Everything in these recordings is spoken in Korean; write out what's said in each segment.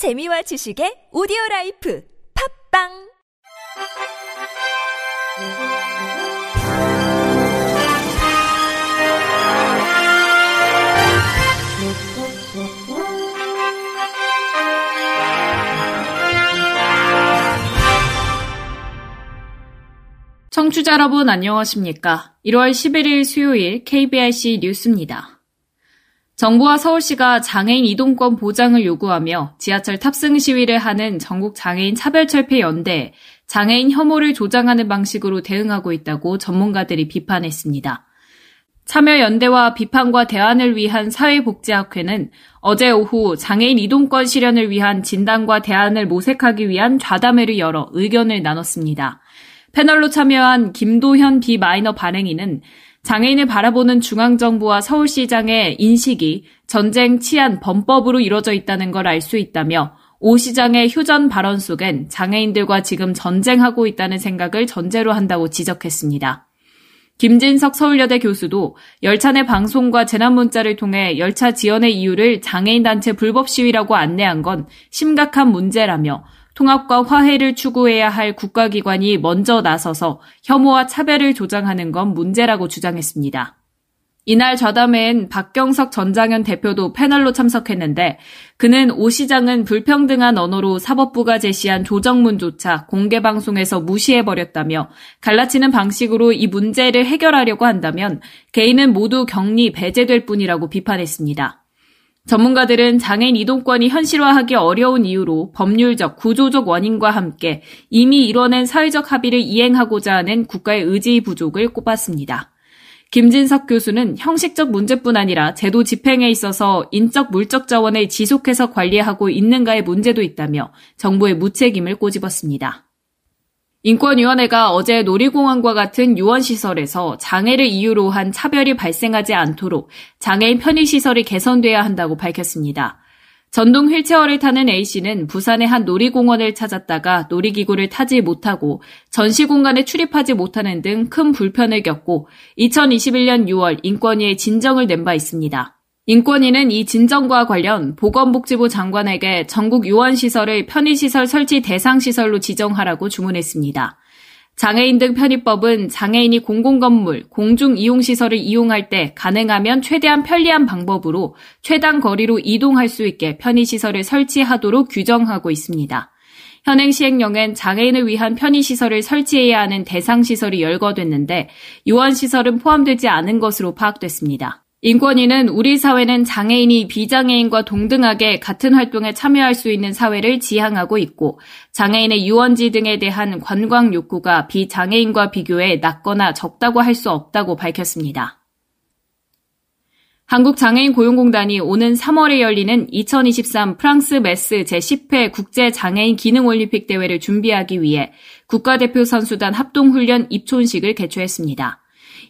재미와 지식의 오디오 라이프 팝빵 청취자 여러분 안녕하십니까? 1월 11일 수요일 KBIC 뉴스입니다. 정부와 서울시가 장애인 이동권 보장을 요구하며 지하철 탑승 시위를 하는 전국 장애인 차별철폐 연대 장애인 혐오를 조장하는 방식으로 대응하고 있다고 전문가들이 비판했습니다. 참여연대와 비판과 대안을 위한 사회복지학회는 어제 오후 장애인 이동권 실현을 위한 진단과 대안을 모색하기 위한 좌담회를 열어 의견을 나눴습니다. 패널로 참여한 김도현 비마이너 발행인은 장애인을 바라보는 중앙정부와 서울시장의 인식이 전쟁 치안 범법으로 이루어져 있다는 걸 알 수 있다며 오 시장의 휴전 발언 속엔 장애인들과 지금 전쟁하고 있다는 생각을 전제로 한다고 지적했습니다. 김진석 서울여대 교수도 열차 내 방송과 재난 문자를 통해 열차 지연의 이유를 장애인 단체 불법 시위라고 안내한 건 심각한 문제라며 통합과 화해를 추구해야 할 국가기관이 먼저 나서서 혐오와 차별을 조장하는 건 문제라고 주장했습니다. 이날 좌담회엔 박경석 전장현 대표도 패널로 참석했는데 그는 오 시장은 불평등한 언어로 사법부가 제시한 조정문조차 공개방송에서 무시해버렸다며 갈라치는 방식으로 이 문제를 해결하려고 한다면 개인은 모두 격리 배제될 뿐이라고 비판했습니다. 전문가들은 장애인 이동권이 현실화하기 어려운 이유로 법률적, 구조적 원인과 함께 이미 이뤄낸 사회적 합의를 이행하고자 하는 국가의 의지 부족을 꼽았습니다. 김진석 교수는 형식적 문제뿐 아니라 제도 집행에 있어서 인적 물적 자원을 지속해서 관리하고 있는가의 문제도 있다며 정부의 무책임을 꼬집었습니다. 인권위원회가 어제 놀이공원과 같은 유원시설에서 장애를 이유로 한 차별이 발생하지 않도록 장애인 편의시설이 개선돼야 한다고 밝혔습니다. 전동 휠체어를 타는 A씨는 부산의 한 놀이공원을 찾았다가 놀이기구를 타지 못하고 전시 공간에 출입하지 못하는 등 큰 불편을 겪고 2021년 6월 인권위에 진정을 낸 바 있습니다. 인권위는 이 진정과 관련 보건복지부 장관에게 전국 요원시설을 편의시설 설치 대상시설로 지정하라고 주문했습니다. 장애인 등 편의법은 장애인이 공공건물, 공중이용시설을 이용할 때 가능하면 최대한 편리한 방법으로 최단 거리로 이동할 수 있게 편의시설을 설치하도록 규정하고 있습니다. 현행 시행령엔 장애인을 위한 편의시설을 설치해야 하는 대상시설이 열거됐는데 요원시설은 포함되지 않은 것으로 파악됐습니다. 인권위는 우리 사회는 장애인이 비장애인과 동등하게 같은 활동에 참여할 수 있는 사회를 지향하고 있고 장애인의 유원지 등에 대한 관광 욕구가 비장애인과 비교해 낮거나 적다고 할 수 없다고 밝혔습니다. 한국장애인 고용공단이 오는 3월에 열리는 2023 프랑스 메스 제10회 국제장애인 기능올림픽 대회를 준비하기 위해 국가대표 선수단 합동훈련 입촌식을 개최했습니다.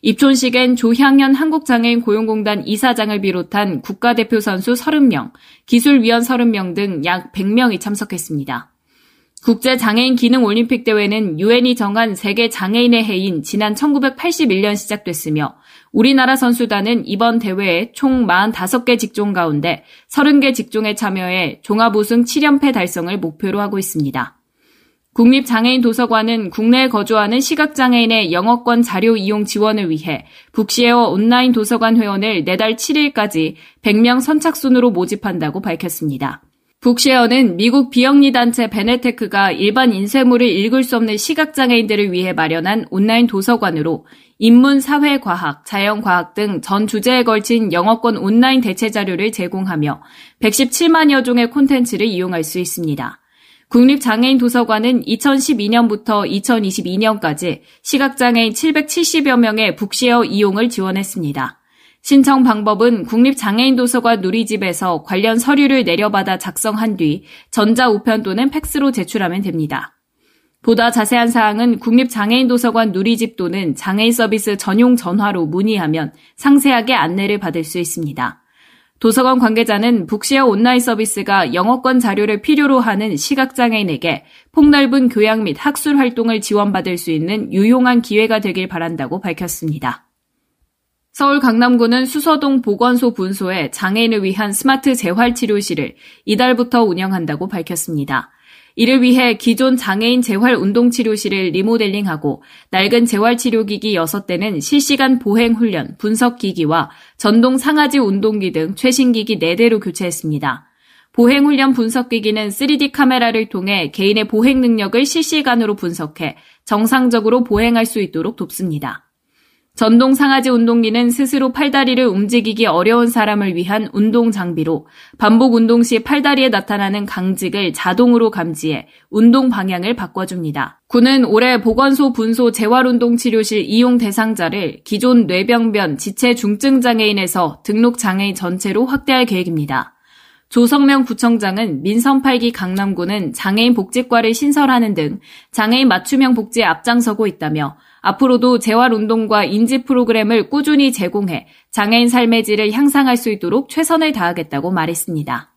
입촌식엔 조향현 한국장애인 고용공단 이사장을 비롯한 국가대표 선수 30명, 기술위원 30명 등 약 100명이 참석했습니다. 국제 장애인 기능 올림픽 대회는 유엔이 정한 세계 장애인의 해인 지난 1981년 시작됐으며 우리나라 선수단은 이번 대회에 총 45개 직종 가운데 30개 직종에 참여해 종합 우승 7연패 달성을 목표로 하고 있습니다. 국립장애인 도서관은 국내에 거주하는 시각장애인의 영어권 자료 이용 지원을 위해 북시에어 온라인 도서관 회원을 내달 7일까지 100명 선착순으로 모집한다고 밝혔습니다. 북시에어는 미국 비영리 단체 베네테크가 일반 인쇄물을 읽을 수 없는 시각장애인들을 위해 마련한 온라인 도서관으로 인문, 사회, 과학, 자연 과학 등 전 주제에 걸친 영어권 온라인 대체 자료를 제공하며 117만여 종의 콘텐츠를 이용할 수 있습니다. 국립장애인 도서관은 2012년부터 2022년까지 시각장애인 770여 명의 북시어 이용을 지원했습니다. 신청 방법은 국립장애인 도서관 누리집에서 관련 서류를 내려받아 작성한 뒤 전자우편 또는 팩스로 제출하면 됩니다. 보다 자세한 사항은 국립장애인 도서관 누리집 또는 장애인 서비스 전용 전화로 문의하면 상세하게 안내를 받을 수 있습니다. 도서관 관계자는 북시어 온라인 서비스가 영어권 자료를 필요로 하는 시각장애인에게 폭넓은 교양 및 학술 활동을 지원받을 수 있는 유용한 기회가 되길 바란다고 밝혔습니다. 서울 강남구는 수서동 보건소 분소에 장애인을 위한 스마트 재활치료실을 이달부터 운영한다고 밝혔습니다. 이를 위해 기존 장애인 재활 운동치료실을 리모델링하고 낡은 재활치료기기 6대는 실시간 보행훈련, 분석기기와 전동 상하지 운동기 등 최신기기 4대로 교체했습니다. 보행훈련 분석기기는 3D 카메라를 통해 개인의 보행 능력을 실시간으로 분석해 정상적으로 보행할 수 있도록 돕습니다. 전동 상하지 운동기는 스스로 팔다리를 움직이기 어려운 사람을 위한 운동 장비로 반복 운동 시 팔다리에 나타나는 강직을 자동으로 감지해 운동 방향을 바꿔줍니다. 군은 올해 보건소 분소 재활운동 치료실 이용 대상자를 기존 뇌병변 지체 중증 장애인에서 등록 장애인 전체로 확대할 계획입니다. 조성명 구청장은 민선 8기 강남구는 장애인 복지과를 신설하는 등 장애인 맞춤형 복지에 앞장서고 있다며 앞으로도 재활운동과 인지 프로그램을 꾸준히 제공해 장애인 삶의 질을 향상할 수 있도록 최선을 다하겠다고 말했습니다.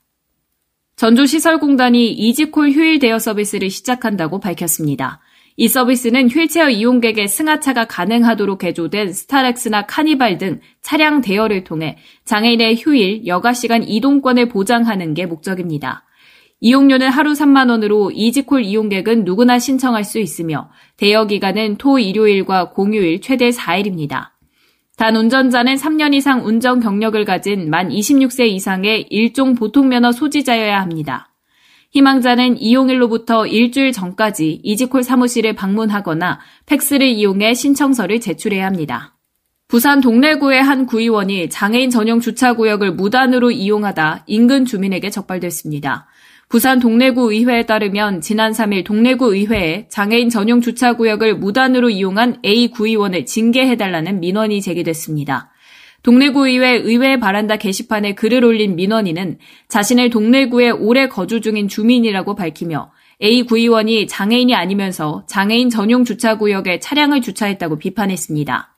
전주시설공단이 이지콜 휴일 대여 서비스를 시작한다고 밝혔습니다. 이 서비스는 휠체어 이용객의 승하차가 가능하도록 개조된 스타렉스나 카니발 등 차량 대여를 통해 장애인의 휴일, 여가 시간 이동권을 보장하는 게 목적입니다. 이용료는 하루 3만 원으로 이지콜 이용객은 누구나 신청할 수 있으며 대여 기간은 토 일요일과 공휴일 최대 4일입니다. 단 운전자는 3년 이상 운전 경력을 가진 만 26세 이상의 일종 보통면허 소지자여야 합니다. 희망자는 이용일로부터 일주일 전까지 이지콜 사무실을 방문하거나 팩스를 이용해 신청서를 제출해야 합니다. 부산 동래구의 한 구의원이 장애인 전용 주차구역을 무단으로 이용하다 인근 주민에게 적발됐습니다. 부산 동래구 의회에 따르면 지난 3일 동래구 의회에 장애인 전용 주차구역을 무단으로 이용한 A 구의원을 징계해달라는 민원이 제기됐습니다. 동래구의회 의회 바란다 게시판에 글을 올린 민원인은 자신을 동래구에 오래 거주 중인 주민이라고 밝히며 A 구의원이 장애인이 아니면서 장애인 전용 주차구역에 차량을 주차했다고 비판했습니다.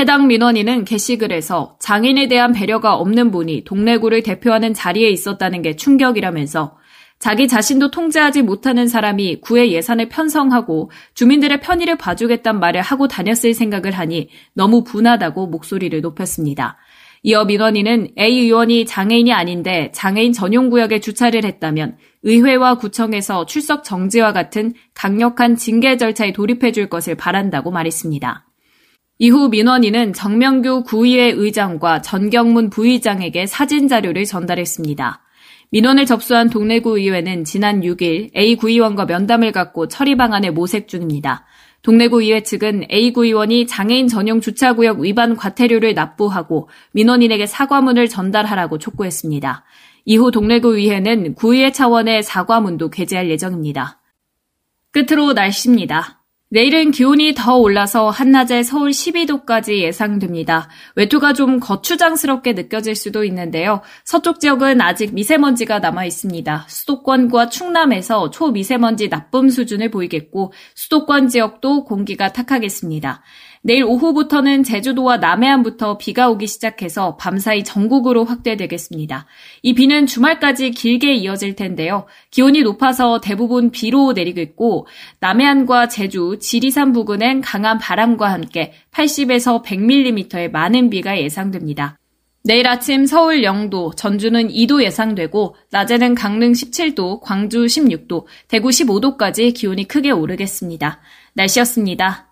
해당 민원인은 게시글에서 장애인에 대한 배려가 없는 분이 동래구를 대표하는 자리에 있었다는 게 충격이라면서 자기 자신도 통제하지 못하는 사람이 구의 예산을 편성하고 주민들의 편의를 봐주겠단 말을 하고 다녔을 생각을 하니 너무 분하다고 목소리를 높였습니다. 이어 민원인은 A 의원이 장애인이 아닌데 장애인 전용 구역에 주차를 했다면 의회와 구청에서 출석 정지와 같은 강력한 징계 절차에 돌입해 줄 것을 바란다고 말했습니다. 이후 민원인은 정명규 구의회 의장과 전경문 부의장에게 사진 자료를 전달했습니다. 민원을 접수한 동래구 의회는 지난 6일 A 구의원과 면담을 갖고 처리 방안을 모색 중입니다. 동래구 의회 측은 A 구의원이 장애인 전용 주차구역 위반 과태료를 납부하고 민원인에게 사과문을 전달하라고 촉구했습니다. 이후 동래구 의회는 구의회 차원의 사과문도 게재할 예정입니다. 끝으로 날씨입니다. 내일은 기온이 더 올라서 한낮에 서울 12도까지 예상됩니다. 외투가 좀 거추장스럽게 느껴질 수도 있는데요. 서쪽 지역은 아직 미세먼지가 남아 있습니다. 수도권과 충남에서 초미세먼지 나쁨 수준을 보이겠고 수도권 지역도 공기가 탁하겠습니다. 내일 오후부터는 제주도와 남해안부터 비가 오기 시작해서 밤사이 전국으로 확대되겠습니다. 이 비는 주말까지 길게 이어질 텐데요. 기온이 높아서 대부분 비로 내리겠고 남해안과 제주, 지리산 부근엔 강한 바람과 함께 80에서 100mm의 많은 비가 예상됩니다. 내일 아침 서울 0도, 전주는 2도 예상되고 낮에는 강릉 17도, 광주 16도, 대구 15도까지 기온이 크게 오르겠습니다. 날씨였습니다.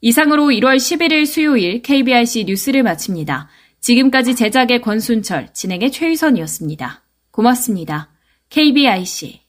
이상으로 1월 11일 수요일 KBRC 뉴스를 마칩니다. 지금까지 제작의 권순철, 진행의 최유선이었습니다. 고맙습니다. KBIC